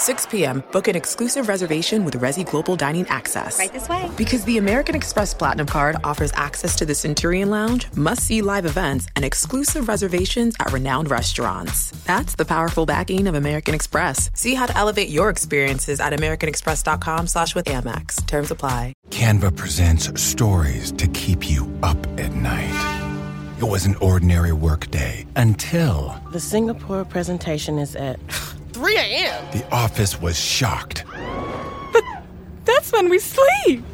6 p.m., book an exclusive reservation with Resy Global Dining Access. Right this way. Because the American Express Platinum Card offers access to the Centurion Lounge, must see live events, and exclusive reservations at renowned restaurants. That's the powerful backing of American Express. See how to elevate your experiences at AmericanExpress.com slash with Amex. Terms apply. Canva presents stories to keep you up at night. It was an ordinary workday until The Singapore presentation is at 3 a.m. the office was shocked. That's when we sleep.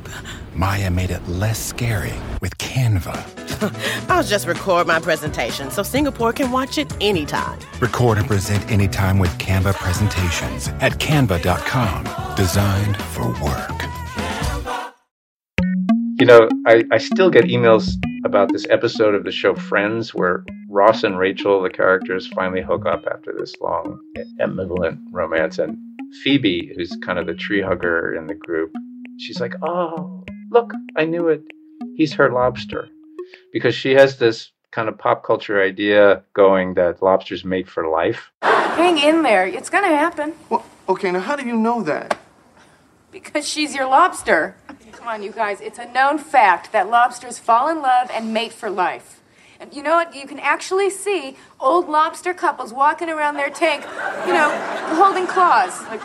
Maya made it less scary with Canva. I'll just record my presentation so Singapore can watch it anytime. Record and present anytime with Canva presentations at canva.com. Designed for work. You know, I, I still get emails about this episode of the show Friends where Ross and Rachel, the characters, finally hook up after this long, ambivalent romance. And Phoebe, who's kind of the tree hugger in the group, she's like, Oh, look, I knew it. He's her lobster. Because she has this kind of pop culture idea going that lobsters mate for life. Hang in there. It's gonna happen. Well, okay, now how do you know that? Because she's your lobster. Come on, you guys. It's a known fact that lobsters fall in love and mate for life. And you know what? You can actually see old lobster couples walking around their tank, you know, holding claws. Like,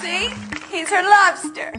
see? He's her lobster.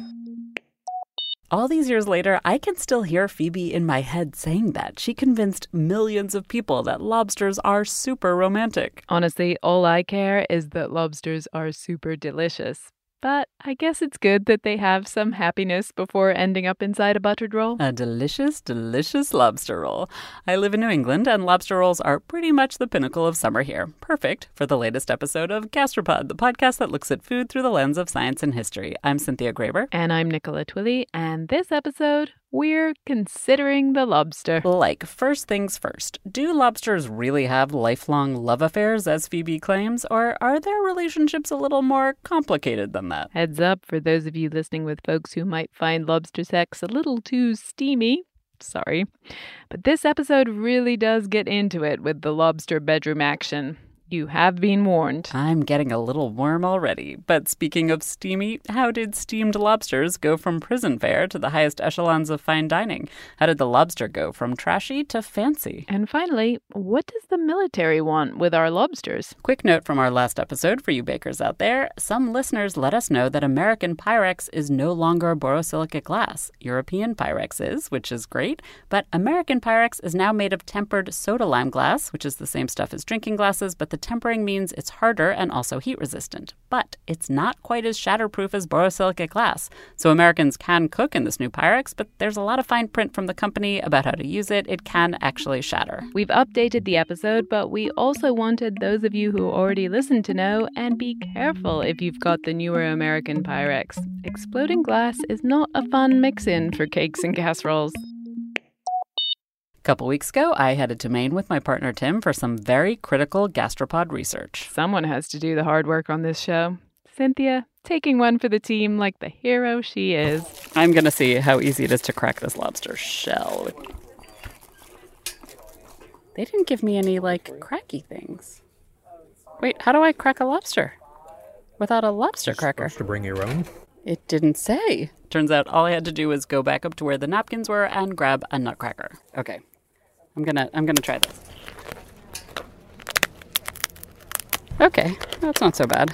All these years later, I can still hear Phoebe in my head saying that. She convinced millions of people that lobsters are super romantic. Honestly, all I care is that lobsters are super delicious. But I guess it's good that they have some happiness before ending up inside a buttered roll. A delicious, delicious lobster roll. I live in New England, and lobster rolls are pretty much the pinnacle of summer here. Perfect for the latest episode of Gastropod, the podcast that looks at food through the lens of science and history. I'm Cynthia Graber. And I'm Nicola Twilley, and this episode, we're considering the lobster. Like, first things first, do lobsters really have lifelong love affairs, as Phoebe claims, or are their relationships a little more complicated than that? Heads up for those of you listening with folks who might find lobster sex a little too steamy. Sorry. But this episode really does get into it with the lobster bedroom action. You have been warned. I'm getting a little warm already. But speaking of steamy, how did steamed lobsters go from prison fare to the highest echelons of fine dining? How did the lobster go from trashy to fancy? And finally, what does the military want with our lobsters? Quick note from our last episode for you bakers out there some listeners let us know that American Pyrex is no longer borosilicate glass. European Pyrex is, which is great, but American Pyrex is now made of tempered soda lime glass, which is the same stuff as drinking glasses, but the tempering means it's harder and also heat resistant. But it's not quite as shatterproof as borosilicate glass. So Americans can cook in this new Pyrex, but there's a lot of fine print from the company about how to use it. It can actually shatter. We've updated the episode, but we also wanted those of you who already listened to know and be careful if you've got the newer American Pyrex. Exploding glass is not a fun mix in for cakes and casseroles. A couple weeks ago, I headed to Maine with my partner Tim for some very critical gastropod research. Someone has to do the hard work on this show. Cynthia, taking one for the team like the hero she is. I'm going to see how easy it is to crack this lobster shell. They didn't give me any, like, cracky things. Wait, how do I crack a lobster? Without a lobster cracker. to bring your own? It didn't say. Turns out all I had to do was go back up to where the napkins were and grab a nutcracker. Okay. I'm gonna I'm gonna try this. Okay, that's not so bad.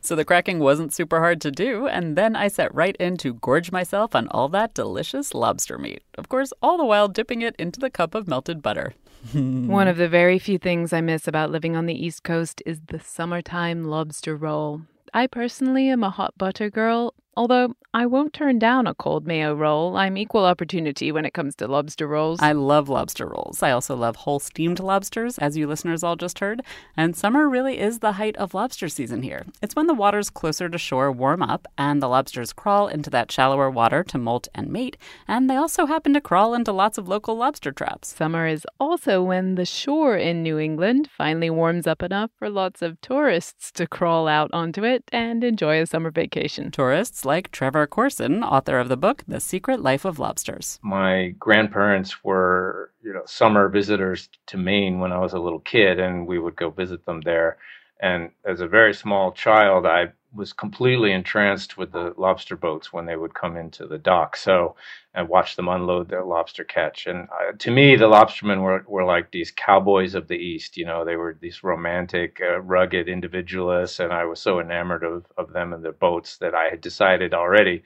So the cracking wasn't super hard to do, and then I set right in to gorge myself on all that delicious lobster meat. Of course, all the while dipping it into the cup of melted butter. One of the very few things I miss about living on the East Coast is the summertime lobster roll. I personally am a hot butter girl, although I won't turn down a cold mayo roll. I'm equal opportunity when it comes to lobster rolls. I love lobster rolls. I also love whole steamed lobsters, as you listeners all just heard. And summer really is the height of lobster season here. It's when the waters closer to shore warm up and the lobsters crawl into that shallower water to molt and mate. And they also happen to crawl into lots of local lobster traps. Summer is also when the shore in New England finally warms up enough for lots of tourists to crawl out onto it and enjoy a summer vacation. Tourists like Trevor Corson, author of the book The Secret Life of Lobsters. My grandparents were, you know, summer visitors to Maine when I was a little kid, and we would go visit them there. And as a very small child, I was completely entranced with the lobster boats when they would come into the dock. So I watched them unload their lobster catch. And uh, to me, the lobstermen were, were like these cowboys of the East. You know, they were these romantic, uh, rugged individualists. And I was so enamored of, of them and their boats that I had decided already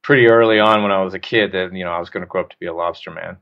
pretty early on when I was a kid that, you know, I was going to grow up to be a lobsterman.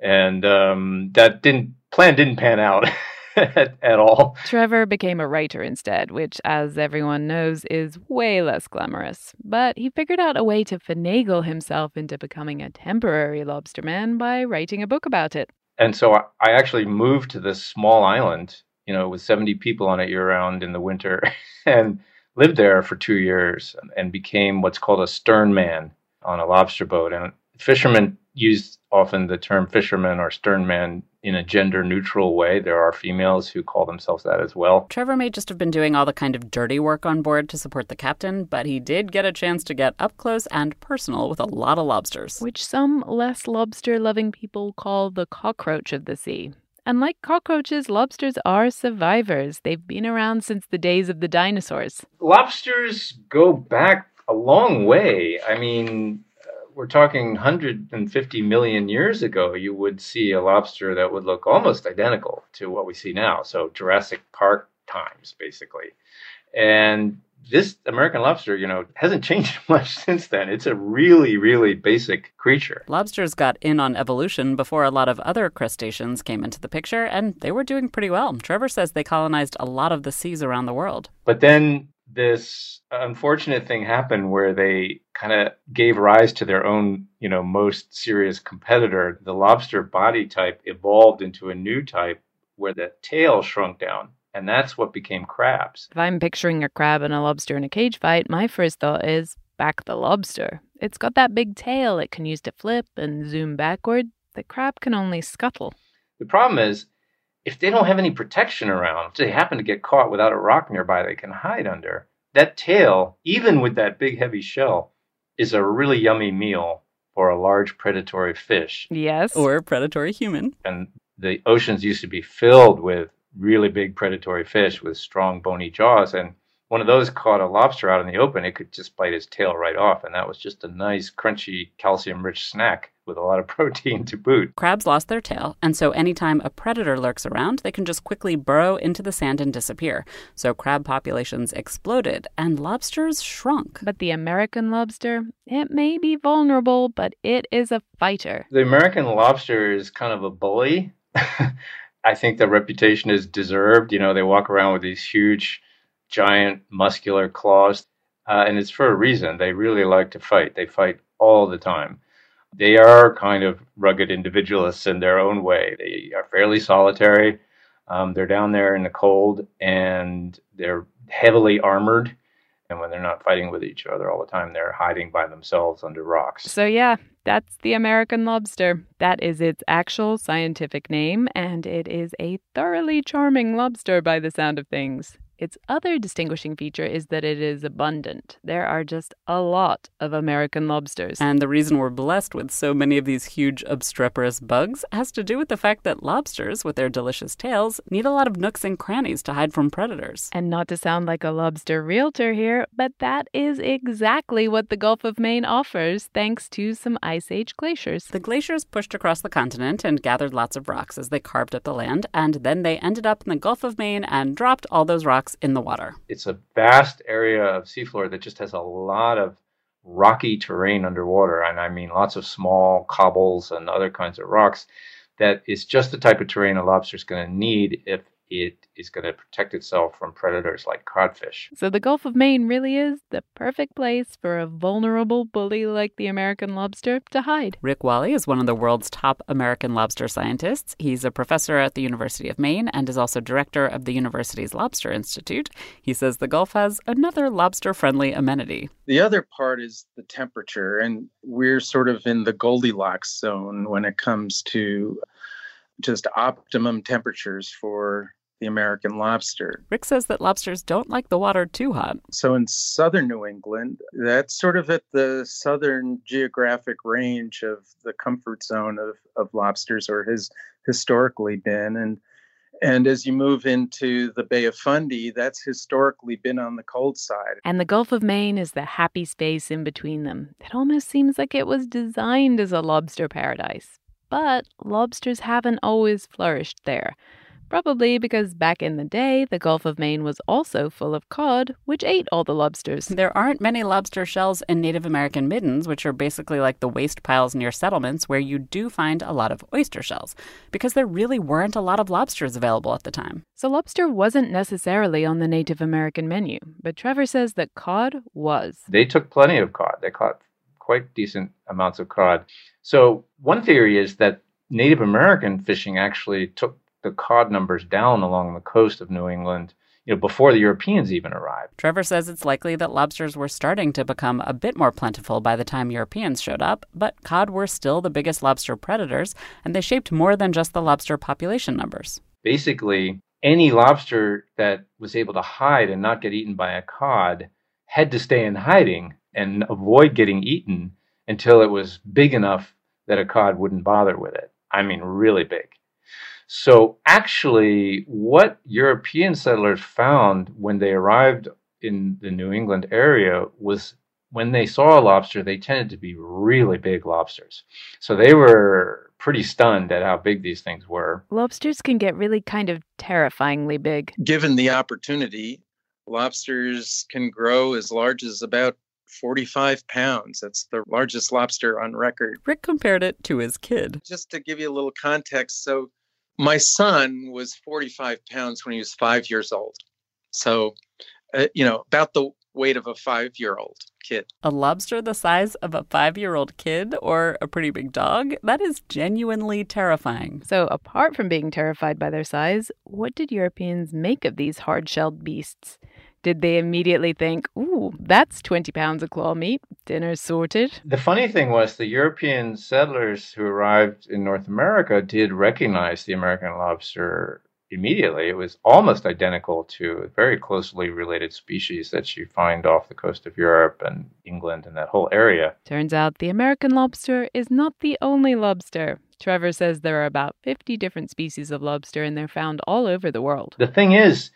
And um, that didn't plan didn't pan out. at, at all. Trevor became a writer instead, which, as everyone knows, is way less glamorous. But he figured out a way to finagle himself into becoming a temporary lobsterman by writing a book about it. And so I, I actually moved to this small island, you know, with 70 people on it year round in the winter, and lived there for two years and became what's called a stern man on a lobster boat. And fishermen use often the term fisherman or sternman in a gender neutral way. There are females who call themselves that as well. Trevor may just have been doing all the kind of dirty work on board to support the captain, but he did get a chance to get up close and personal with a lot of lobsters. Which some less lobster loving people call the cockroach of the sea. And like cockroaches, lobsters are survivors. They've been around since the days of the dinosaurs. Lobsters go back a long way. I mean, we're talking 150 million years ago, you would see a lobster that would look almost identical to what we see now. So Jurassic Park times, basically. And this American lobster, you know, hasn't changed much since then. It's a really, really basic creature. Lobsters got in on evolution before a lot of other crustaceans came into the picture, and they were doing pretty well. Trevor says they colonized a lot of the seas around the world. But then this unfortunate thing happened where they kind of gave rise to their own, you know, most serious competitor. The lobster body type evolved into a new type where the tail shrunk down. And that's what became crabs. If I'm picturing a crab and a lobster in a cage fight, my first thought is back the lobster. It's got that big tail it can use to flip and zoom backward. The crab can only scuttle. The problem is if they don't have any protection around, if they happen to get caught without a rock nearby they can hide under, that tail, even with that big heavy shell, is a really yummy meal for a large predatory fish. Yes. Or predatory human. And the oceans used to be filled with really big predatory fish with strong bony jaws. And one of those caught a lobster out in the open, it could just bite his tail right off. And that was just a nice, crunchy, calcium rich snack with a lot of protein to boot. Crabs lost their tail, and so anytime a predator lurks around, they can just quickly burrow into the sand and disappear. So crab populations exploded, and lobsters shrunk. But the American lobster, it may be vulnerable, but it is a fighter. The American lobster is kind of a bully. I think the reputation is deserved. You know, they walk around with these huge, giant, muscular claws, uh, and it's for a reason. They really like to fight. They fight all the time. They are kind of rugged individualists in their own way. They are fairly solitary. Um, they're down there in the cold and they're heavily armored. And when they're not fighting with each other all the time, they're hiding by themselves under rocks. So, yeah, that's the American lobster. That is its actual scientific name, and it is a thoroughly charming lobster by the sound of things. Its other distinguishing feature is that it is abundant. There are just a lot of American lobsters. And the reason we're blessed with so many of these huge obstreperous bugs has to do with the fact that lobsters, with their delicious tails, need a lot of nooks and crannies to hide from predators. And not to sound like a lobster realtor here, but that is exactly what the Gulf of Maine offers thanks to some Ice Age glaciers. The glaciers pushed across the continent and gathered lots of rocks as they carved up the land, and then they ended up in the Gulf of Maine and dropped all those rocks rocks in the water. It's a vast area of seafloor that just has a lot of rocky terrain underwater. And I mean lots of small cobbles and other kinds of rocks that is just the type of terrain a lobster is going to need if it is going to protect itself from predators like codfish. So the Gulf of Maine really is the perfect place for a vulnerable bully like the American lobster to hide. Rick Wahle is one of the world's top American lobster scientists. He's a professor at the University of Maine and is also director of the university's Lobster Institute. He says the Gulf has another lobster friendly amenity. The other part is the temperature, and we're sort of in the Goldilocks zone when it comes to just optimum temperatures for the American lobster. Rick says that lobsters don't like the water too hot. So in southern New England, that's sort of at the southern geographic range of the comfort zone of, of lobsters, or has historically been. And and as you move into the Bay of Fundy, that's historically been on the cold side. And the Gulf of Maine is the happy space in between them. It almost seems like it was designed as a lobster paradise. But lobsters haven't always flourished there. Probably because back in the day, the Gulf of Maine was also full of cod, which ate all the lobsters. There aren't many lobster shells in Native American middens, which are basically like the waste piles near settlements where you do find a lot of oyster shells, because there really weren't a lot of lobsters available at the time. So lobster wasn't necessarily on the Native American menu, but Trevor says that cod was. They took plenty of cod. They caught quite decent amounts of cod. So one theory is that Native American fishing actually took the cod numbers down along the coast of New England you know, before the Europeans even arrived. Trevor says it's likely that lobsters were starting to become a bit more plentiful by the time Europeans showed up, but cod were still the biggest lobster predators, and they shaped more than just the lobster population numbers. Basically, any lobster that was able to hide and not get eaten by a cod had to stay in hiding and avoid getting eaten until it was big enough that a cod wouldn't bother with it. I mean, really big. So, actually, what European settlers found when they arrived in the New England area was when they saw a lobster, they tended to be really big lobsters. So, they were pretty stunned at how big these things were. Lobsters can get really kind of terrifyingly big. Given the opportunity, lobsters can grow as large as about 45 pounds. That's the largest lobster on record. Rick compared it to his kid. Just to give you a little context, so my son was 45 pounds when he was five years old. So, uh, you know, about the weight of a five year old kid. A lobster the size of a five year old kid or a pretty big dog? That is genuinely terrifying. So, apart from being terrified by their size, what did Europeans make of these hard shelled beasts? Did they immediately think, ooh, that's 20 pounds of claw meat, dinner sorted? The funny thing was, the European settlers who arrived in North America did recognize the American lobster immediately. It was almost identical to a very closely related species that you find off the coast of Europe and England and that whole area. Turns out the American lobster is not the only lobster. Trevor says there are about 50 different species of lobster and they're found all over the world. The thing is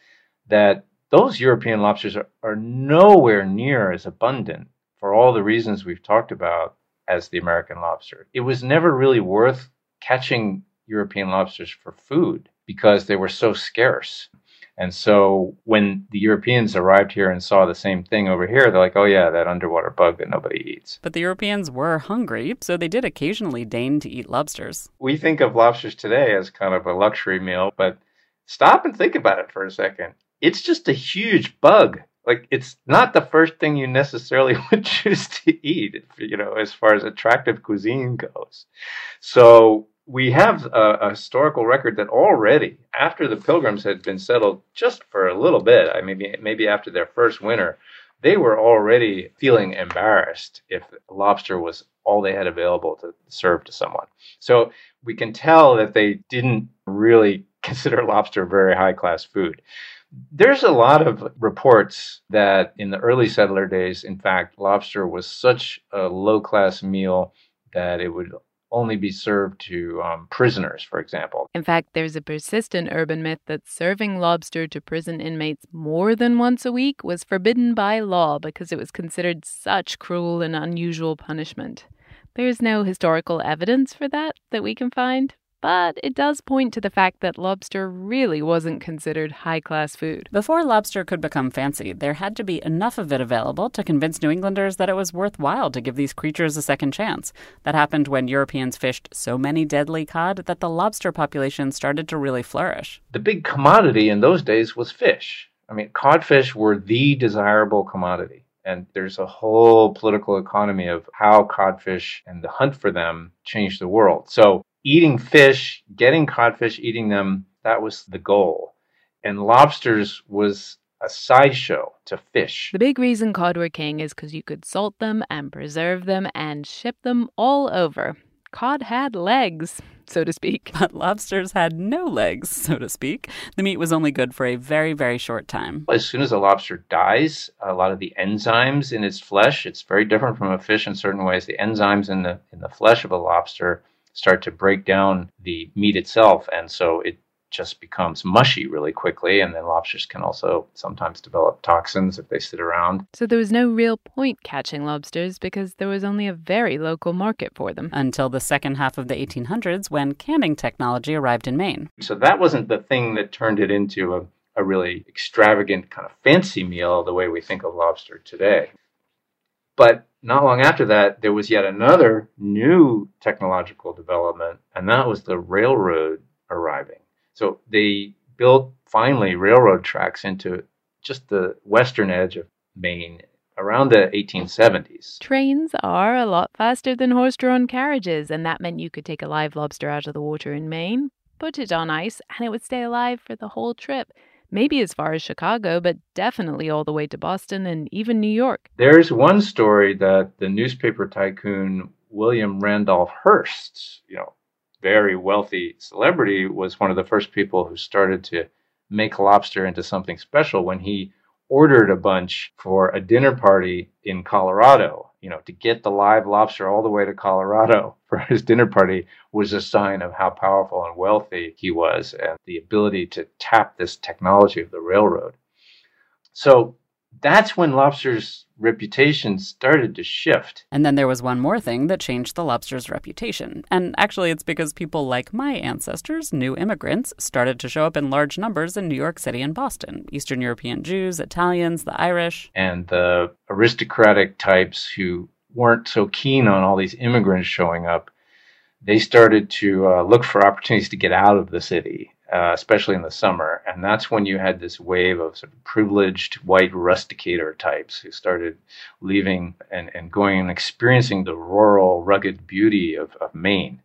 that those European lobsters are, are nowhere near as abundant for all the reasons we've talked about as the American lobster. It was never really worth catching European lobsters for food because they were so scarce. And so when the Europeans arrived here and saw the same thing over here, they're like, oh, yeah, that underwater bug that nobody eats. But the Europeans were hungry, so they did occasionally deign to eat lobsters. We think of lobsters today as kind of a luxury meal, but stop and think about it for a second it's just a huge bug. Like it's not the first thing you necessarily would choose to eat, you know, as far as attractive cuisine goes. So we have a, a, historical record that already, after the Pilgrims had been settled just for a little bit, I maybe maybe after their first winter, they were already feeling embarrassed if lobster was all they had available to serve to someone. So we can tell that they didn't really consider lobster very high class food. There's a lot of reports that in the early settler days, in fact, lobster was such a low class meal that it would only be served to um, prisoners, for example. In fact, there's a persistent urban myth that serving lobster to prison inmates more than once a week was forbidden by law because it was considered such cruel and unusual punishment. There's no historical evidence for that that we can find, but it does point to the fact that lobster really wasn't considered high class food. Before lobster could become fancy, there had to be enough of it available to convince New Englanders that it was worthwhile to give these creatures a second chance. That happened when Europeans fished so many deadly cod that the lobster population started to really flourish. The big commodity in those days was fish. I mean, codfish were the desirable commodity. And there's a whole political economy of how codfish and the hunt for them changed the world. So eating fish, getting codfish, eating them, that was the goal. And lobsters was a sideshow to fish. The big reason cod were king is because you could salt them and preserve them and ship them all over. cod had legs, so to speak. But lobsters had no legs, so to speak. The meat was only good for a very, very short time. As soon as a lobster dies, a lot of the enzymes in its flesh, it's very different from a fish in certain ways. The enzymes in the in the flesh of a lobster start to break down the meat itself, and so it just becomes mushy really quickly. And then lobsters can also sometimes develop toxins if they sit around. So there was no real point catching lobsters because there was only a very local market for them. Until the second half of the 1800s when canning technology arrived in Maine. So that wasn't the thing that turned it into a, a really extravagant kind of fancy meal the way we think of lobster today. But not long after that, there was yet another new technological development, and that was the railroad arriving. So they built finally railroad tracks into just the western edge of Maine around the 1870s. Trains are a lot faster than horse drawn carriages, and that meant you could take a live lobster out of the water in Maine, put it on ice, and it would stay alive for the whole trip. Maybe as far as Chicago, but definitely all the way to Boston and even New York. There's one story that the newspaper tycoon William Randolph Hearst, you know, very wealthy celebrity, was one of the first people who started to make lobster into something special when he ordered a bunch for a dinner party in Colorado. You know, to get the live lobster all the way to Colorado for his dinner party was a sign of how powerful and wealthy he was and the ability to tap this technology of the railroad. So that's when lobster's reputation started to shift. And then there was one more thing that changed the lobster's reputation. And actually, it's because people like my ancestors, new immigrants, started to show up in large numbers in New York City and Boston Eastern European Jews, Italians, the Irish. And the aristocratic types who weren't so keen on all these immigrants showing up, they started to uh, look for opportunities to get out of the city uh, especially in the summer. And that's when you had this wave of sort of privileged white rusticator types who started leaving and, and going and experiencing the rural, rugged beauty of, of Maine.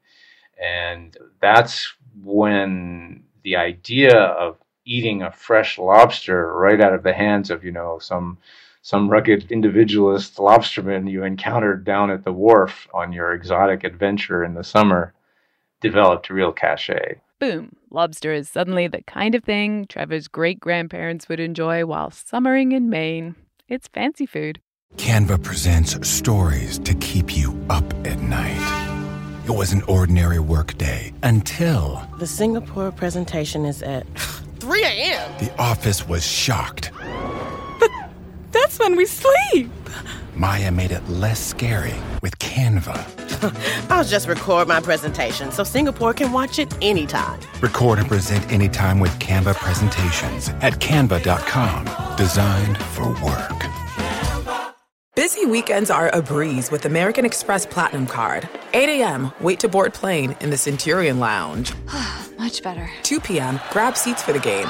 And that's when the idea of eating a fresh lobster right out of the hands of, you know, some some rugged individualist lobsterman you encountered down at the wharf on your exotic adventure in the summer developed real cachet boom, lobster is suddenly the kind of thing Trevor's great grandparents would enjoy while summering in Maine. It's fancy food. Canva presents stories to keep you up at night. It was an ordinary workday until. The Singapore presentation is at 3 a.m. The office was shocked. But that's when we sleep. Maya made it less scary with Canva. I'll just record my presentation so Singapore can watch it anytime. Record and present anytime with Canva presentations at canva.com. Designed for work. Busy weekends are a breeze with American Express Platinum Card. 8 a.m., wait to board plane in the Centurion Lounge. Much better. 2 p.m., grab seats for the game.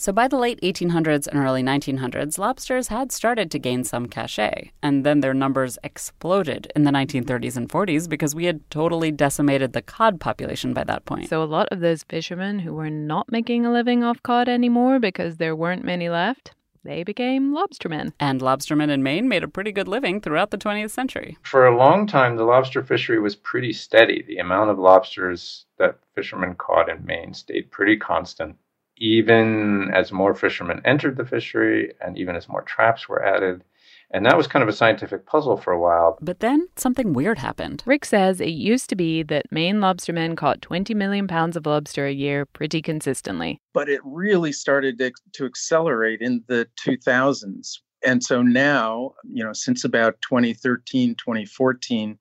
So by the late 1800s and early 1900s, lobsters had started to gain some cachet, and then their numbers exploded in the 1930s and 40s because we had totally decimated the cod population by that point. So a lot of those fishermen who were not making a living off cod anymore because there weren't many left, they became lobstermen. And lobstermen in Maine made a pretty good living throughout the 20th century. For a long time, the lobster fishery was pretty steady. The amount of lobsters that fishermen caught in Maine stayed pretty constant even as more fishermen entered the fishery and even as more traps were added. And that was kind of a scientific puzzle for a while. But then something weird happened. Rick says it used to be that Maine lobstermen caught 20 million pounds of lobster a year pretty consistently. But it really started to, to accelerate in the 2000s. And so now, you know, since about 2013, 2014,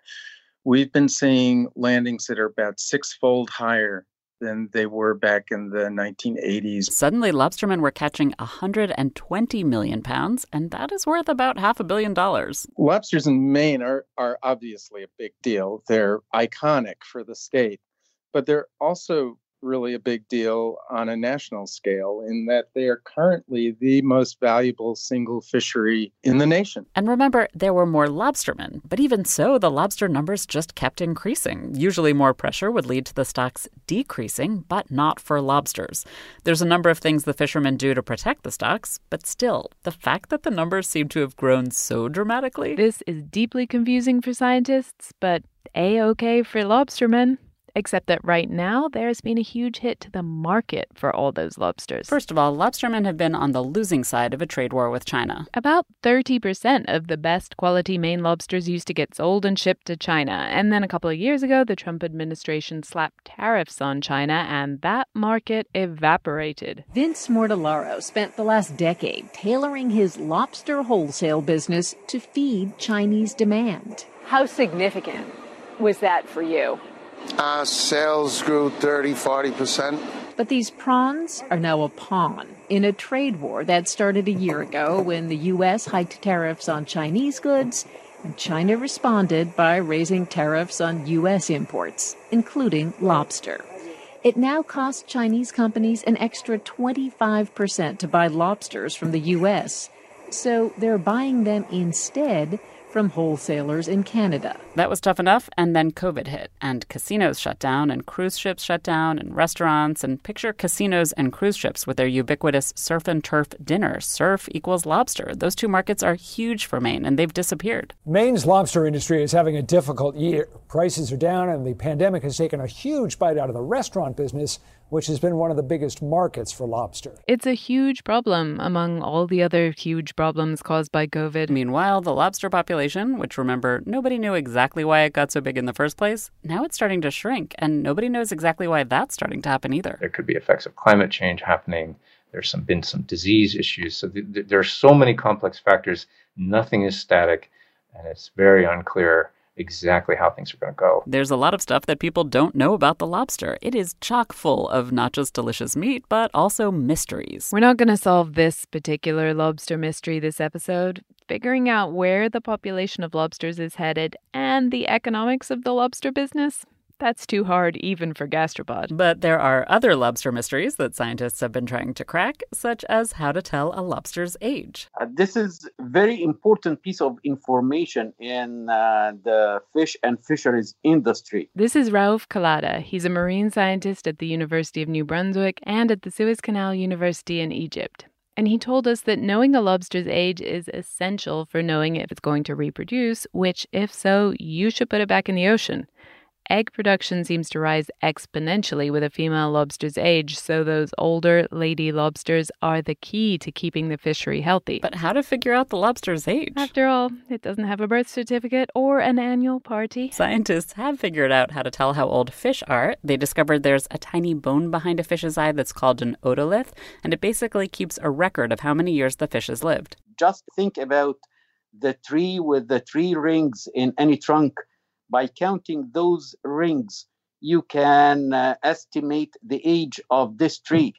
we've been seeing landings that are about sixfold higher than they were back in the 1980s. Suddenly, lobstermen were catching 120 million pounds, and that is worth about half a billion dollars. Lobsters in Maine are, are obviously a big deal. They're iconic for the state, but they're also really a big deal on a national scale in that they are currently the most valuable single fishery in the nation. And remember, there were more lobstermen, but even so, the lobster numbers just kept increasing. Usually, more pressure would lead to the stocks decreasing, but not for lobsters. There's a number of things the fishermen do to protect the stocks, but still, the fact that the numbers seem to have grown so dramatically. This is deeply confusing for scientists, but a okay for lobstermen. Except that right now, there's been a huge hit to the market for all those lobsters. First of all, lobstermen have been on the losing side of a trade war with China. About 30% of the best quality Maine lobsters used to get sold and shipped to China. And then a couple of years ago, the Trump administration slapped tariffs on China, and that market evaporated. Vince Mortellaro spent the last decade tailoring his lobster wholesale business to feed Chinese demand. How significant was that for you? Uh, sales grew 30, 40%. But these prawns are now a pawn in a trade war that started a year ago when the U.S. hiked tariffs on Chinese goods, and China responded by raising tariffs on U.S. imports, including lobster. It now costs Chinese companies an extra 25% to buy lobsters from the U.S., so they're buying them instead from wholesalers in Canada. That was tough enough, and then COVID hit, and casinos shut down, and cruise ships shut down, and restaurants. And picture casinos and cruise ships with their ubiquitous surf and turf dinner. Surf equals lobster. Those two markets are huge for Maine, and they've disappeared. Maine's lobster industry is having a difficult year. Prices are down, and the pandemic has taken a huge bite out of the restaurant business which has been one of the biggest markets for lobster. It's a huge problem among all the other huge problems caused by COVID. Meanwhile, the lobster population, which remember, nobody knew exactly why it got so big in the first place, now it's starting to shrink, and nobody knows exactly why that's starting to happen either. There could be effects of climate change happening. There's some, been some disease issues. So th- th- there are so many complex factors. Nothing is static, and it's very unclear exactly how things are going to go. There's a lot of stuff that people don't know about the lobster. It is chock full of not just delicious meat, but also mysteries. We're not going to solve this particular lobster mystery this episode. Figuring out where the population of lobsters is headed and the economics of the lobster business that's too hard even for gastropod. But there are other lobster mysteries that scientists have been trying to crack, such as how to tell a lobster's age. Uh, this is a very important piece of information in uh, the fish and fisheries industry. This is Raouf Kilada. He's a marine scientist at the University of New Brunswick and at the Suez Canal University in Egypt. And he told us that knowing a lobster's age is essential for knowing if it's going to reproduce, which, if so, you should put it back in the ocean egg production seems to rise exponentially with a female lobster's age, so those older lady lobsters are the key to keeping the fishery healthy. But how to figure out the lobster's age? After all, it doesn't have a birth certificate or an annual party. Scientists have figured out how to tell how old fish are. They discovered there's a tiny bone behind a fish's eye that's called an otolith, and it basically keeps a record of how many years the fish has lived. Just think about the tree with the tree rings in any trunk by counting those rings, you can uh, estimate the age of this tree.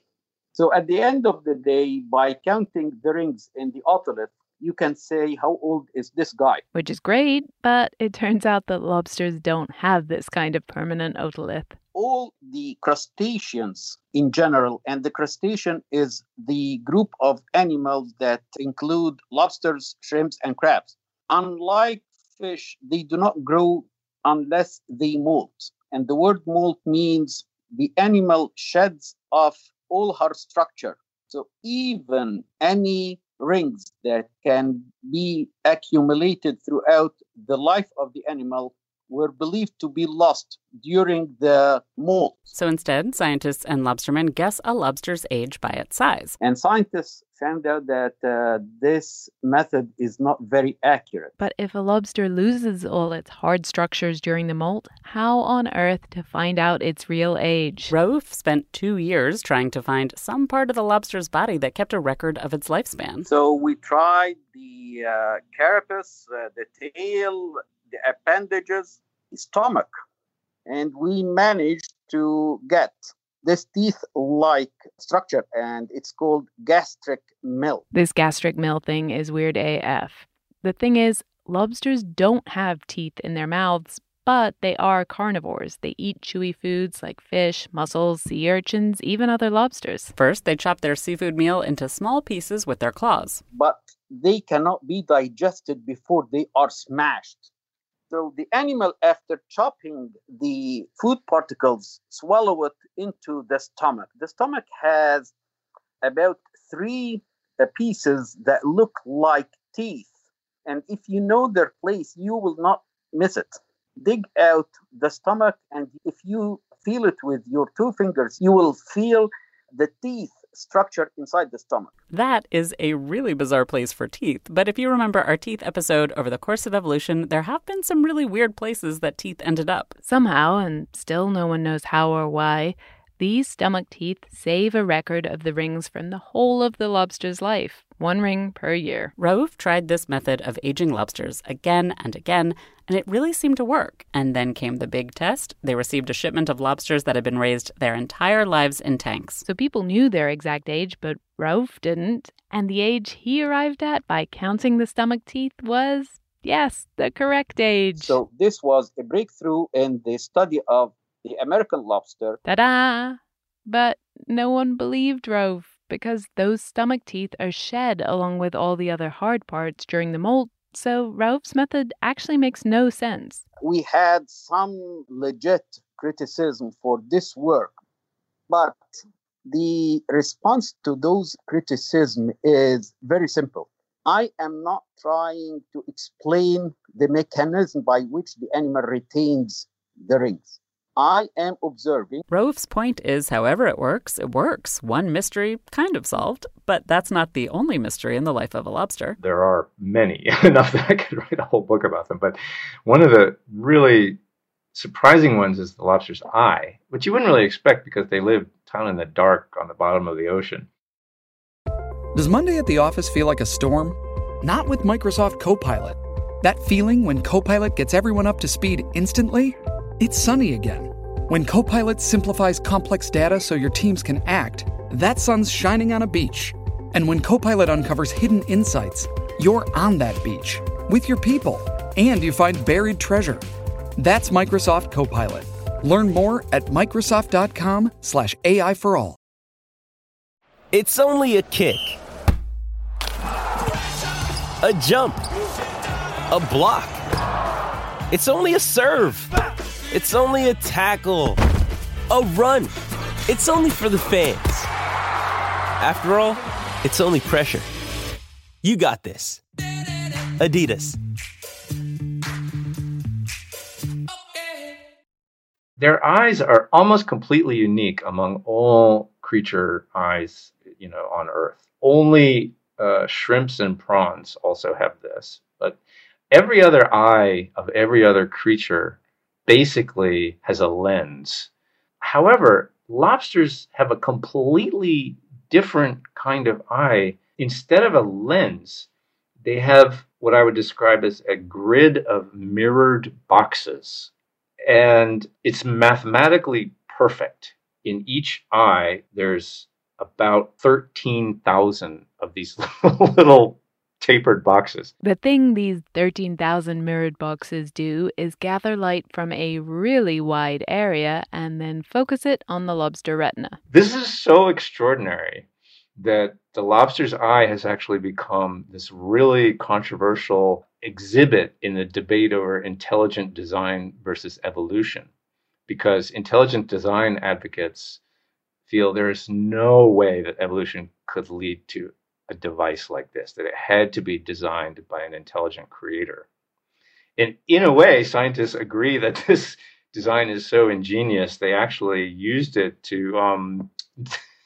So at the end of the day, by counting the rings in the otolith, you can say how old is this guy. Which is great, but it turns out that lobsters don't have this kind of permanent otolith. All the crustaceans in general, and the crustacean is the group of animals that include lobsters, shrimps, and crabs. Unlike fish, they do not grow unless they molt. And the word molt means the animal sheds off all her structure. So even any rings that can be accumulated throughout the life of the animal were believed to be lost during the molt. So instead, scientists and lobstermen guess a lobster's age by its size. And scientists found out that uh, this method is not very accurate. But if a lobster loses all its hard structures during the molt, how on earth to find out its real age? Raouf spent two years trying to find some part of the lobster's body that kept a record of its lifespan. So we tried the uh, carapace, uh, the tail, the appendages, the stomach, and we managed to get this teeth like structure and it's called gastric mill. This gastric mill thing is weird AF. The thing is, lobsters don't have teeth in their mouths, but they are carnivores. They eat chewy foods like fish, mussels, sea urchins, even other lobsters. First, they chop their seafood meal into small pieces with their claws. But they cannot be digested before they are smashed. So the animal, after chopping the food particles, swallow it into the stomach. The stomach has about three uh, pieces that look like teeth. And if you know their place, you will not miss it. Dig out the stomach, and if you feel it with your two fingers, you will feel the teeth structure inside the stomach. That is a really bizarre place for teeth. But if you remember our teeth episode over the course of evolution, there have been some really weird places that teeth ended up. Somehow, and still no one knows how or why, these stomach teeth save a record of the rings from the whole of the lobster's life, one ring per year. Raouf tried this method of aging lobsters again and again, and it really seemed to work. And then came the big test. They received a shipment of lobsters that had been raised their entire lives in tanks. So people knew their exact age, but Raouf didn't. And the age he arrived at by counting the stomach teeth was, yes, the correct age. So this was a breakthrough in the study of the American lobster. Ta da! But no one believed Raouf because those stomach teeth are shed along with all the other hard parts during the molt, so Raouf's method actually makes no sense. We had some legit criticism for this work, but the response to those criticism is very simple. I am not trying to explain the mechanism by which the animal retains the rings. I am observing. Raouf's point is, however it works, it works. One mystery kind of solved, but that's not the only mystery in the life of a lobster. There are many, enough that I could write a whole book about them. But one of the really surprising ones is the lobster's eye, which you wouldn't really expect because they live down in the dark on the bottom of the ocean. Does Monday at the office feel like a storm? Not with Microsoft Copilot. That feeling when Copilot gets everyone up to speed instantly? It's sunny again. When Copilot simplifies complex data so your teams can act, that sun's shining on a beach. And when Copilot uncovers hidden insights, you're on that beach with your people and you find buried treasure. That's Microsoft Copilot. Learn more at Microsoft.com/slash AI for all. It's only a kick. A jump. A block. It's only a serve. It's only a tackle, a run. It's only for the fans. After all, it's only pressure. You got this. Adidas. Their eyes are almost completely unique among all creature eyes, you know, on Earth. Only uh, shrimps and prawns also have this, but every other eye of every other creature basically has a lens. However, lobsters have a completely different kind of eye. Instead of a lens, they have what I would describe as a grid of mirrored boxes. And it's mathematically perfect. In each eye, there's about 13,000 of these little tapered boxes. The thing these 13,000 mirrored boxes do is gather light from a really wide area and then focus it on the lobster retina. This is so extraordinary that the lobster's eye has actually become this really controversial exhibit in the debate over intelligent design versus evolution. Because intelligent design advocates feel there is no way that evolution could lead to a device like this, that it had to be designed by an intelligent creator. And in a way, scientists agree that this design is so ingenious, they actually used it to um,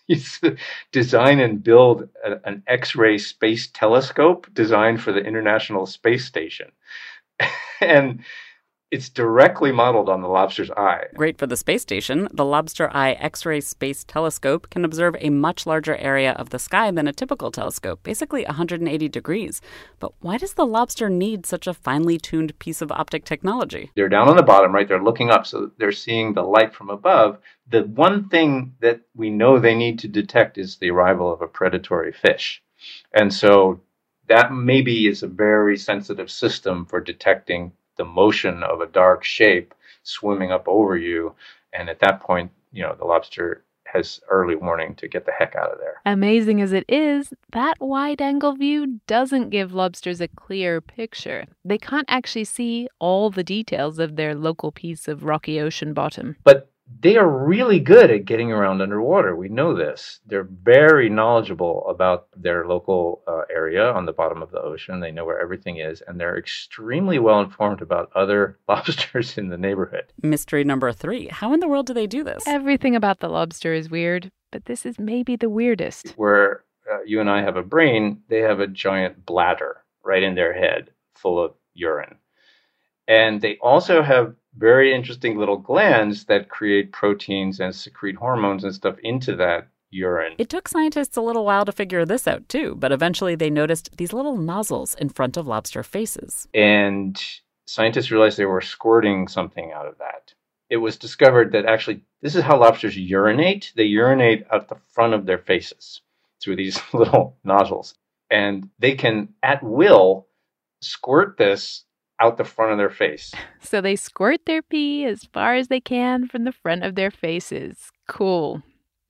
design and build a, an X ray space telescope designed for the International Space Station. and it's directly modeled on the lobster's eye. Great for the space station, the Lobster Eye X ray space telescope can observe a much larger area of the sky than a typical telescope, basically 180 degrees. But why does the lobster need such a finely tuned piece of optic technology? They're down on the bottom, right? They're looking up, so they're seeing the light from above. The one thing that we know they need to detect is the arrival of a predatory fish. And so that maybe is a very sensitive system for detecting the motion of a dark shape swimming up over you. And at that point, you know, the lobster has early warning to get the heck out of there. Amazing as it is, that wide angle view doesn't give lobsters a clear picture. They can't actually see all the details of their local piece of rocky ocean bottom. But they are really good at getting around underwater. We know this. They're very knowledgeable about their local uh, area on the bottom of the ocean. They know where everything is, and they're extremely well informed about other lobsters in the neighborhood. Mystery number three How in the world do they do this? Everything about the lobster is weird, but this is maybe the weirdest. Where uh, you and I have a brain, they have a giant bladder right in their head full of urine. And they also have very interesting little glands that create proteins and secrete hormones and stuff into that urine. It took scientists a little while to figure this out too, but eventually they noticed these little nozzles in front of lobster faces. And scientists realized they were squirting something out of that. It was discovered that actually this is how lobsters urinate. They urinate at the front of their faces through these little nozzles. And they can, at will, squirt this out the front of their face. So they squirt their pee as far as they can from the front of their faces. Cool.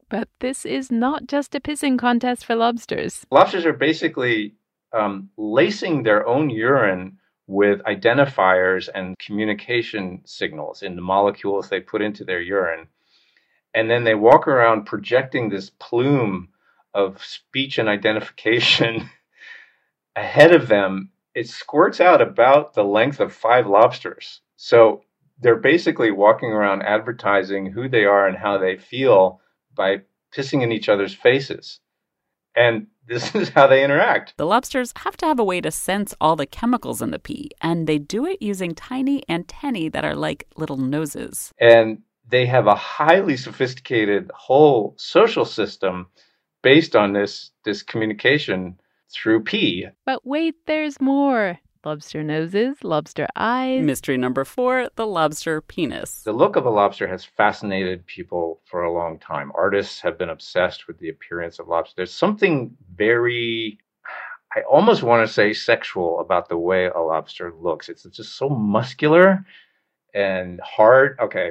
But this is not just a pissing contest for lobsters. Lobsters are basically um, lacing their own urine with identifiers and communication signals in the molecules they put into their urine. And then they walk around projecting this plume of speech and identification ahead of them it squirts out about the length of five lobsters. So they're basically walking around advertising who they are and how they feel by pissing in each other's faces. And this is how they interact. The lobsters have to have a way to sense all the chemicals in the pee, and they do it using tiny antennae that are like little noses. And they have a highly sophisticated whole social system based on this this communication through pee. But wait, there's more. Lobster noses, lobster eyes. Mystery number four the lobster penis. The look of a lobster has fascinated people for a long time. Artists have been obsessed with the appearance of lobster. There's something very, I almost want to say sexual about the way a lobster looks. It's just so muscular and hard. Okay.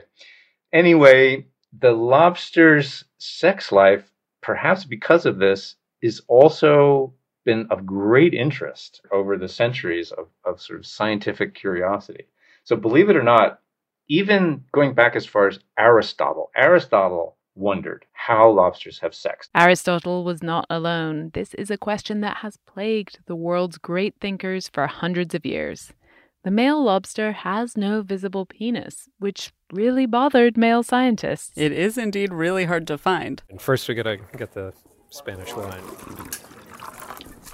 Anyway, the lobster's sex life, perhaps because of this, is also been of great interest over the centuries of, of sort of scientific curiosity. So, believe it or not, even going back as far as Aristotle, Aristotle wondered how lobsters have sex. Aristotle was not alone. This is a question that has plagued the world's great thinkers for hundreds of years. The male lobster has no visible penis, which really bothered male scientists. It is indeed really hard to find. And first, we gotta get the Spanish line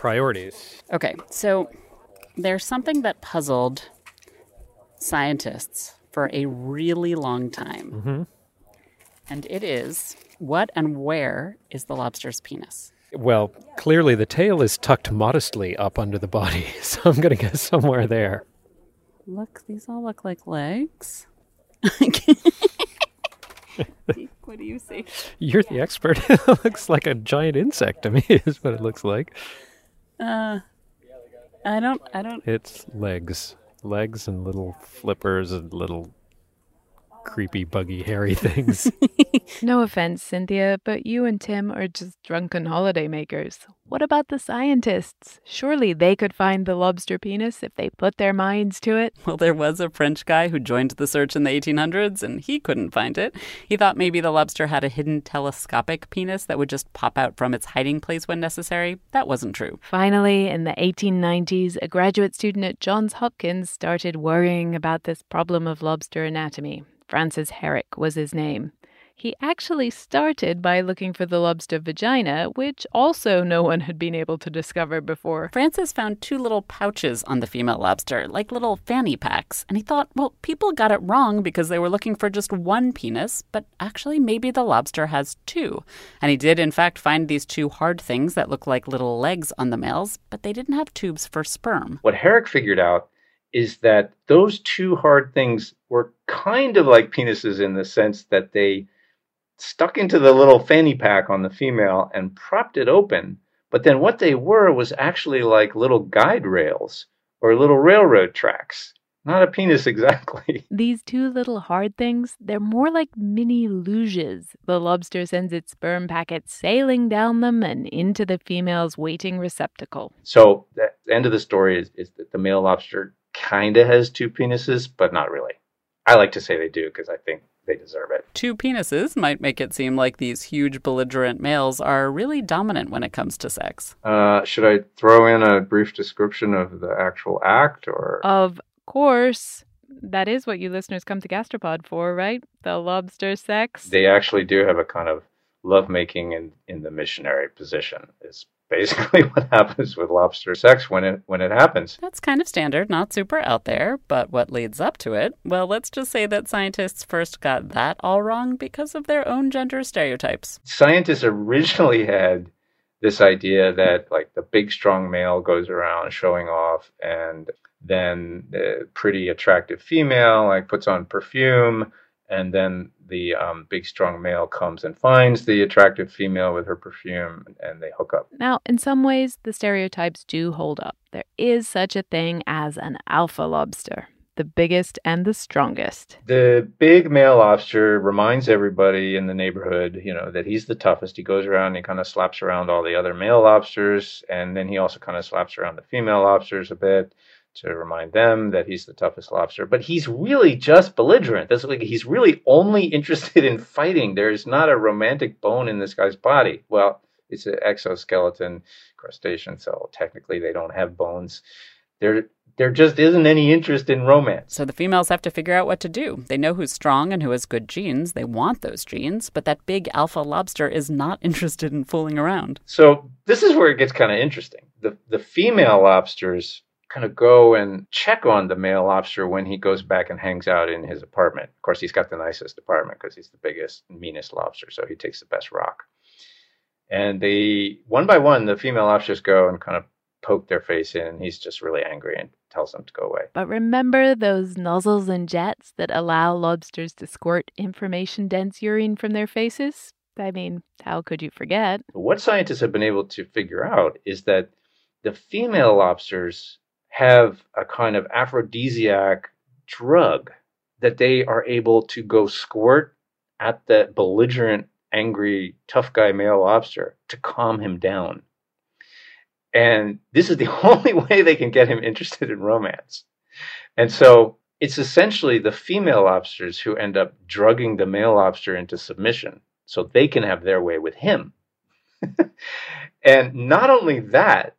priorities. Okay, so there's something that puzzled scientists for a really long time. Mm-hmm. And it is what and where is the lobster's penis? Well, clearly the tail is tucked modestly up under the body, so I'm going to guess somewhere there. Look, these all look like legs. what do you see? You're the expert. it looks like a giant insect to me, is what it looks like. Uh, I don't. I don't. It's legs, legs, and little flippers and little creepy, buggy, hairy things. no offense, Cynthia, but you and Tim are just drunken holidaymakers. What about the scientists? Surely they could find the lobster penis if they put their minds to it. Well, there was a French guy who joined the search in the 1800s and he couldn't find it. He thought maybe the lobster had a hidden telescopic penis that would just pop out from its hiding place when necessary. That wasn't true. Finally, in the 1890s, a graduate student at Johns Hopkins started worrying about this problem of lobster anatomy. Francis Herrick was his name. He actually started by looking for the lobster vagina, which also no one had been able to discover before. Francis found two little pouches on the female lobster, like little fanny packs, and he thought, well, people got it wrong because they were looking for just one penis, but actually maybe the lobster has two. And he did, in fact, find these two hard things that look like little legs on the males, but they didn't have tubes for sperm. What Herrick figured out is that those two hard things were kind of like penises in the sense that they stuck into the little fanny pack on the female and propped it open. But then what they were was actually like little guide rails or little railroad tracks. not a penis exactly. These two little hard things, they're more like mini luges. The lobster sends its sperm packet sailing down them and into the female's waiting receptacle. So the end of the story is, is that the male lobster kind of has two penises, but not really. I like to say they do because I think they deserve it. Two penises might make it seem like these huge belligerent males are really dominant when it comes to sex. Uh, should I throw in a brief description of the actual act or? Of course. That is what you listeners come to Gastropod for, right? The lobster sex. They actually do have a kind of lovemaking in, in the missionary position. Is basically what happens with lobster sex when it when it happens. That's kind of standard, not super out there, but what leads up to it? Well, let's just say that scientists first got that all wrong because of their own gender stereotypes. Scientists originally had this idea that like the big strong male goes around showing off and then the pretty attractive female like puts on perfume and then the um, big strong male comes and finds the attractive female with her perfume and they hook up Now, in some ways, the stereotypes do hold up. There is such a thing as an alpha lobster, the biggest and the strongest. the big male lobster reminds everybody in the neighborhood you know that he's the toughest he goes around and he kind of slaps around all the other male lobsters and then he also kind of slaps around the female lobsters a bit to remind them that he's the toughest lobster. But he's really just belligerent. That's like he's really only interested in fighting. There's not a romantic bone in this guy's body. Well, it's an exoskeleton crustacean, so technically they don't have bones. There there just isn't any interest in romance. So the females have to figure out what to do. They know who's strong and who has good genes. They want those genes, but that big alpha lobster is not interested in fooling around. So this is where it gets kind of interesting. The the female lobsters kind of go and check on the male lobster when he goes back and hangs out in his apartment. Of course, he's got the nicest apartment because he's the biggest, meanest lobster, so he takes the best rock. And they, one by one, the female lobsters go and kind of poke their face in, and he's just really angry and tells them to go away. But remember those nozzles and jets that allow lobsters to squirt information dense urine from their faces? I mean, how could you forget? What scientists have been able to figure out is that the female lobsters have a kind of aphrodisiac drug that they are able to go squirt at the belligerent, angry, tough guy male lobster to calm him down. And this is the only way they can get him interested in romance. And so it's essentially the female lobsters who end up drugging the male lobster into submission so they can have their way with him. and not only that,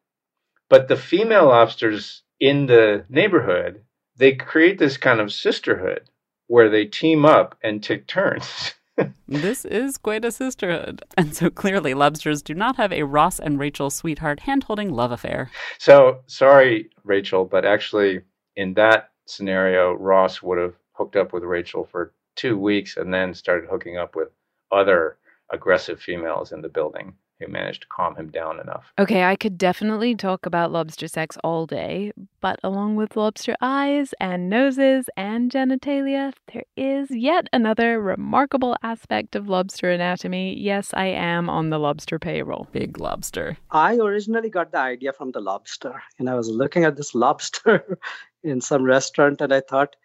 but the female lobsters in the neighborhood, they create this kind of sisterhood where they team up and take turns. this is quite a sisterhood. And so clearly, lobsters do not have a Ross and Rachel sweetheart hand holding love affair. So, sorry, Rachel, but actually, in that scenario, Ross would have hooked up with Rachel for two weeks and then started hooking up with other aggressive females in the building who managed to calm him down enough. Okay, I could definitely talk about lobster sex all day, but along with lobster eyes and noses and genitalia, there is yet another remarkable aspect of lobster anatomy. Yes, I am on the lobster payroll. Big lobster. I originally got the idea from the lobster, and I was looking at this lobster in some restaurant, and I thought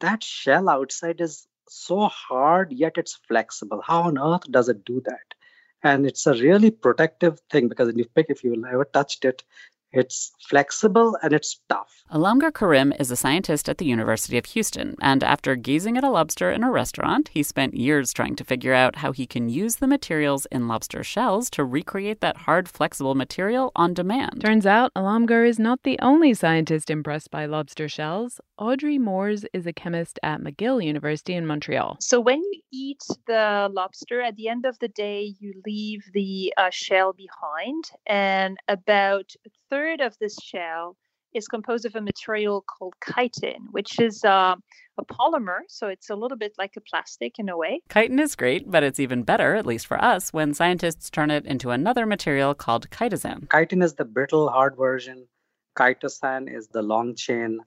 that shell outside is so hard, yet it's flexible. How on earth does it do that? And it's a really protective thing because if you pick if you ever touched it it's flexible and it's tough. Alamgir Karim is a scientist at the University of Houston, and after gazing at a lobster in a restaurant, he spent years trying to figure out how he can use the materials in lobster shells to recreate that hard, flexible material on demand. Turns out Alamgir is not the only scientist impressed by lobster shells. Audrey Moores is a chemist at McGill University in Montreal. So when you eat the lobster, at the end of the day, you leave the uh, shell behind, and about third of this shell is composed of a material called chitin, which is uh, a polymer. So it's a little bit like a plastic in a way. Chitin is great, but it's even better, at least for us, when scientists turn it into another material called chitosan. Chitin is the brittle, hard version. Chitosan is the long chain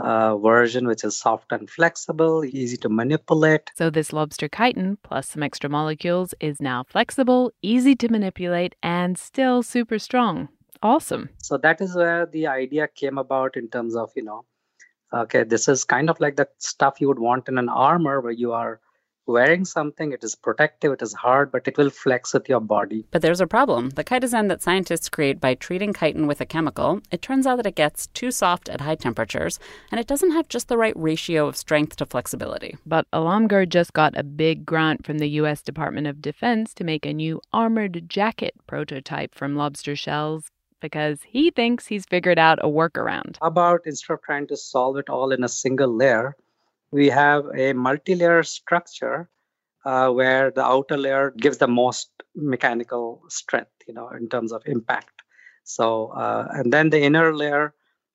uh, version, which is soft and flexible, easy to manipulate. So, this lobster chitin plus some extra molecules is now flexible, easy to manipulate, and still super strong. Awesome. So, that is where the idea came about in terms of, you know, Okay, this is kind of like the stuff you would want in an armor where you are wearing something, it is protective, it is hard, but it will flex with your body. But there's a problem. The chitosan that scientists create by treating chitin with a chemical, it turns out that it gets too soft at high temperatures, and it doesn't have just the right ratio of strength to flexibility. But Alamgir just got a big grant from the U.S. Department of Defense to make a new armored jacket prototype from lobster shells because he thinks he's figured out a workaround. About instead of trying to solve it all in a single layer, we have a multi-layer structure uh, where the outer layer gives the most mechanical strength, you know, in terms of impact. So, uh, and then the inner layer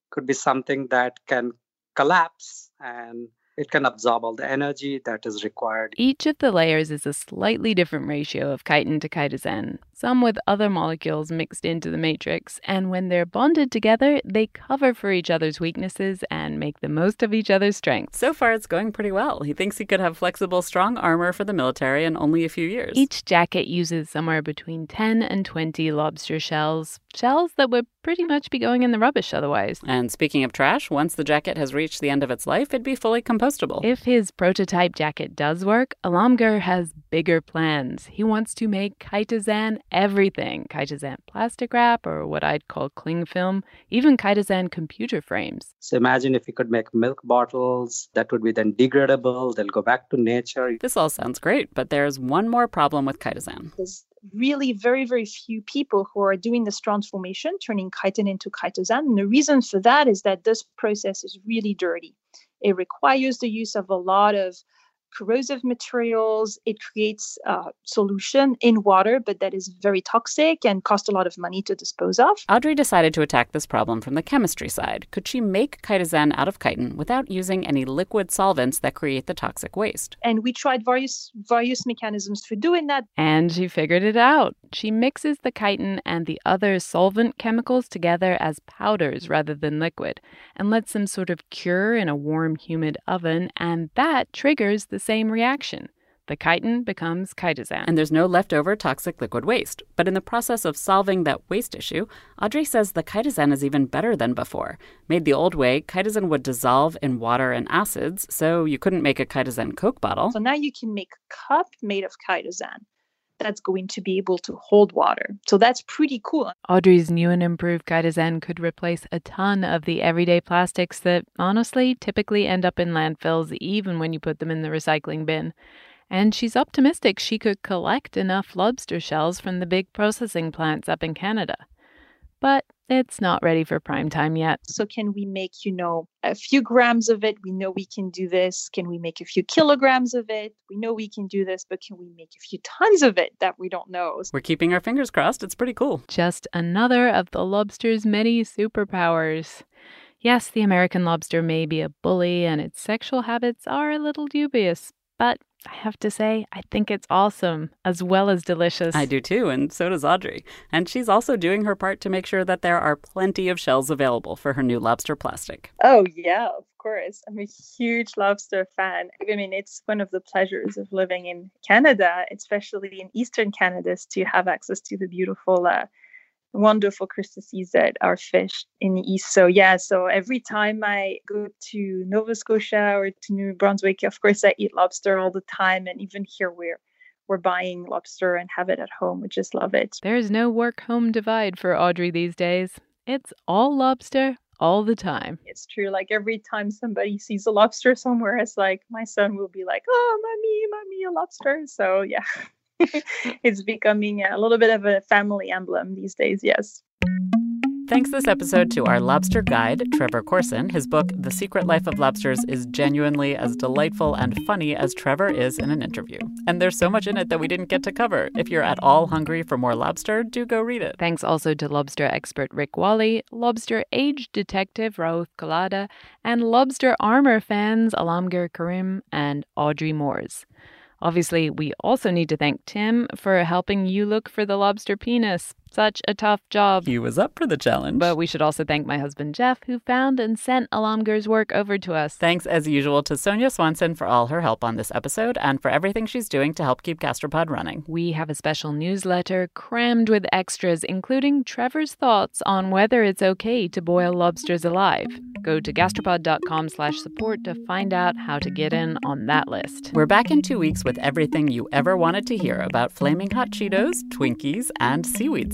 could be something that can collapse and it can absorb all the energy that is required. Each of the layers is a slightly different ratio of chitin to chitosan, some with other molecules mixed into the matrix, and when they're bonded together, they cover for each other's weaknesses and make the most of each other's strengths. So far, it's going pretty well. He thinks he could have flexible, strong armor for the military in only a few years. Each jacket uses somewhere between 10 and 20 lobster shells, shells that would pretty much be going in the rubbish otherwise. And speaking of trash, once the jacket has reached the end of its life, it'd be fully compostable. If his prototype jacket does work, Alamgir has bigger plans. He wants to make chitosan everything chitosan plastic wrap, or what I'd call cling film, even chitosan computer frames. So imagine if you could make milk bottles that would be then degradable, they'll go back to nature. This all sounds great, but there's one more problem with chitosan. There's really very, very few people who are doing this transformation, turning chitin into chitosan. And the reason for that is that this process is really dirty. It requires the use of a lot of corrosive materials. It creates a solution in water, but that is very toxic and cost a lot of money to dispose of. Audrey decided to attack this problem from the chemistry side. Could she make chitosan out of chitin without using any liquid solvents that create the toxic waste? And we tried various various mechanisms for doing that. And she figured it out. She mixes the chitin and the other solvent chemicals together as powders rather than liquid and lets them sort of cure in a warm, humid oven, and that triggers the same reaction. The chitin becomes chitosan. And there's no leftover toxic liquid waste. But in the process of solving that waste issue, Audrey says the chitosan is even better than before. Made the old way, chitosan would dissolve in water and acids, so you couldn't make a chitosan Coke bottle. So now you can make a cup made of chitosan that's going to be able to hold water. So that's pretty cool. Audrey's new and improved chitosan could replace a ton of the everyday plastics that honestly typically end up in landfills even when you put them in the recycling bin. And she's optimistic she could collect enough lobster shells from the big processing plants up in Canada. But it's not ready for prime time yet. So, can we make, you know, a few grams of it? We know we can do this. Can we make a few kilograms of it? We know we can do this, but can we make a few tons of it that we don't know? We're keeping our fingers crossed. It's pretty cool. Just another of the lobster's many superpowers. Yes, the American lobster may be a bully and its sexual habits are a little dubious, but I have to say, I think it's awesome as well as delicious. I do too, and so does Audrey. And she's also doing her part to make sure that there are plenty of shells available for her new lobster plastic. Oh, yeah, of course. I'm a huge lobster fan. I mean, it's one of the pleasures of living in Canada, especially in Eastern Canada, is to have access to the beautiful uh, wonderful crustaceans that are fished in the east. So yeah, so every time I go to Nova Scotia or to New Brunswick, of course I eat lobster all the time, and even here we're we're buying lobster and have it at home. We just love it. There's no work home divide for Audrey these days. It's all lobster all the time. It's true. Like every time somebody sees a lobster somewhere, it's like my son will be like, "Oh, mommy, mommy, a lobster." So yeah. it's becoming a little bit of a family emblem these days, yes. Thanks this episode to our lobster guide, Trevor Corson. His book, The Secret Life of Lobsters, is genuinely as delightful and funny as Trevor is in an interview. And there's so much in it that we didn't get to cover. If you're at all hungry for more lobster, do go read it. Thanks also to lobster expert Rick Wahle, lobster age detective Raouf Kilada, and lobster armor fans Alamgir Karim and Audrey Moores. Obviously, we also need to thank Tim for helping you look for the lobster penis. Such a tough job. He was up for the challenge. But we should also thank my husband Jeff, who found and sent Alamgir's work over to us. Thanks, as usual, to Sonia Swanson for all her help on this episode and for everything she's doing to help keep Gastropod running. We have a special newsletter crammed with extras, including Trevor's thoughts on whether it's okay to boil lobsters alive. Go to gastropod.com slash support to find out how to get in on that list. We're back in two weeks with everything you ever wanted to hear about flaming hot Cheetos, Twinkies, and seaweed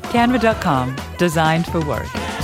Canva.com, designed for work.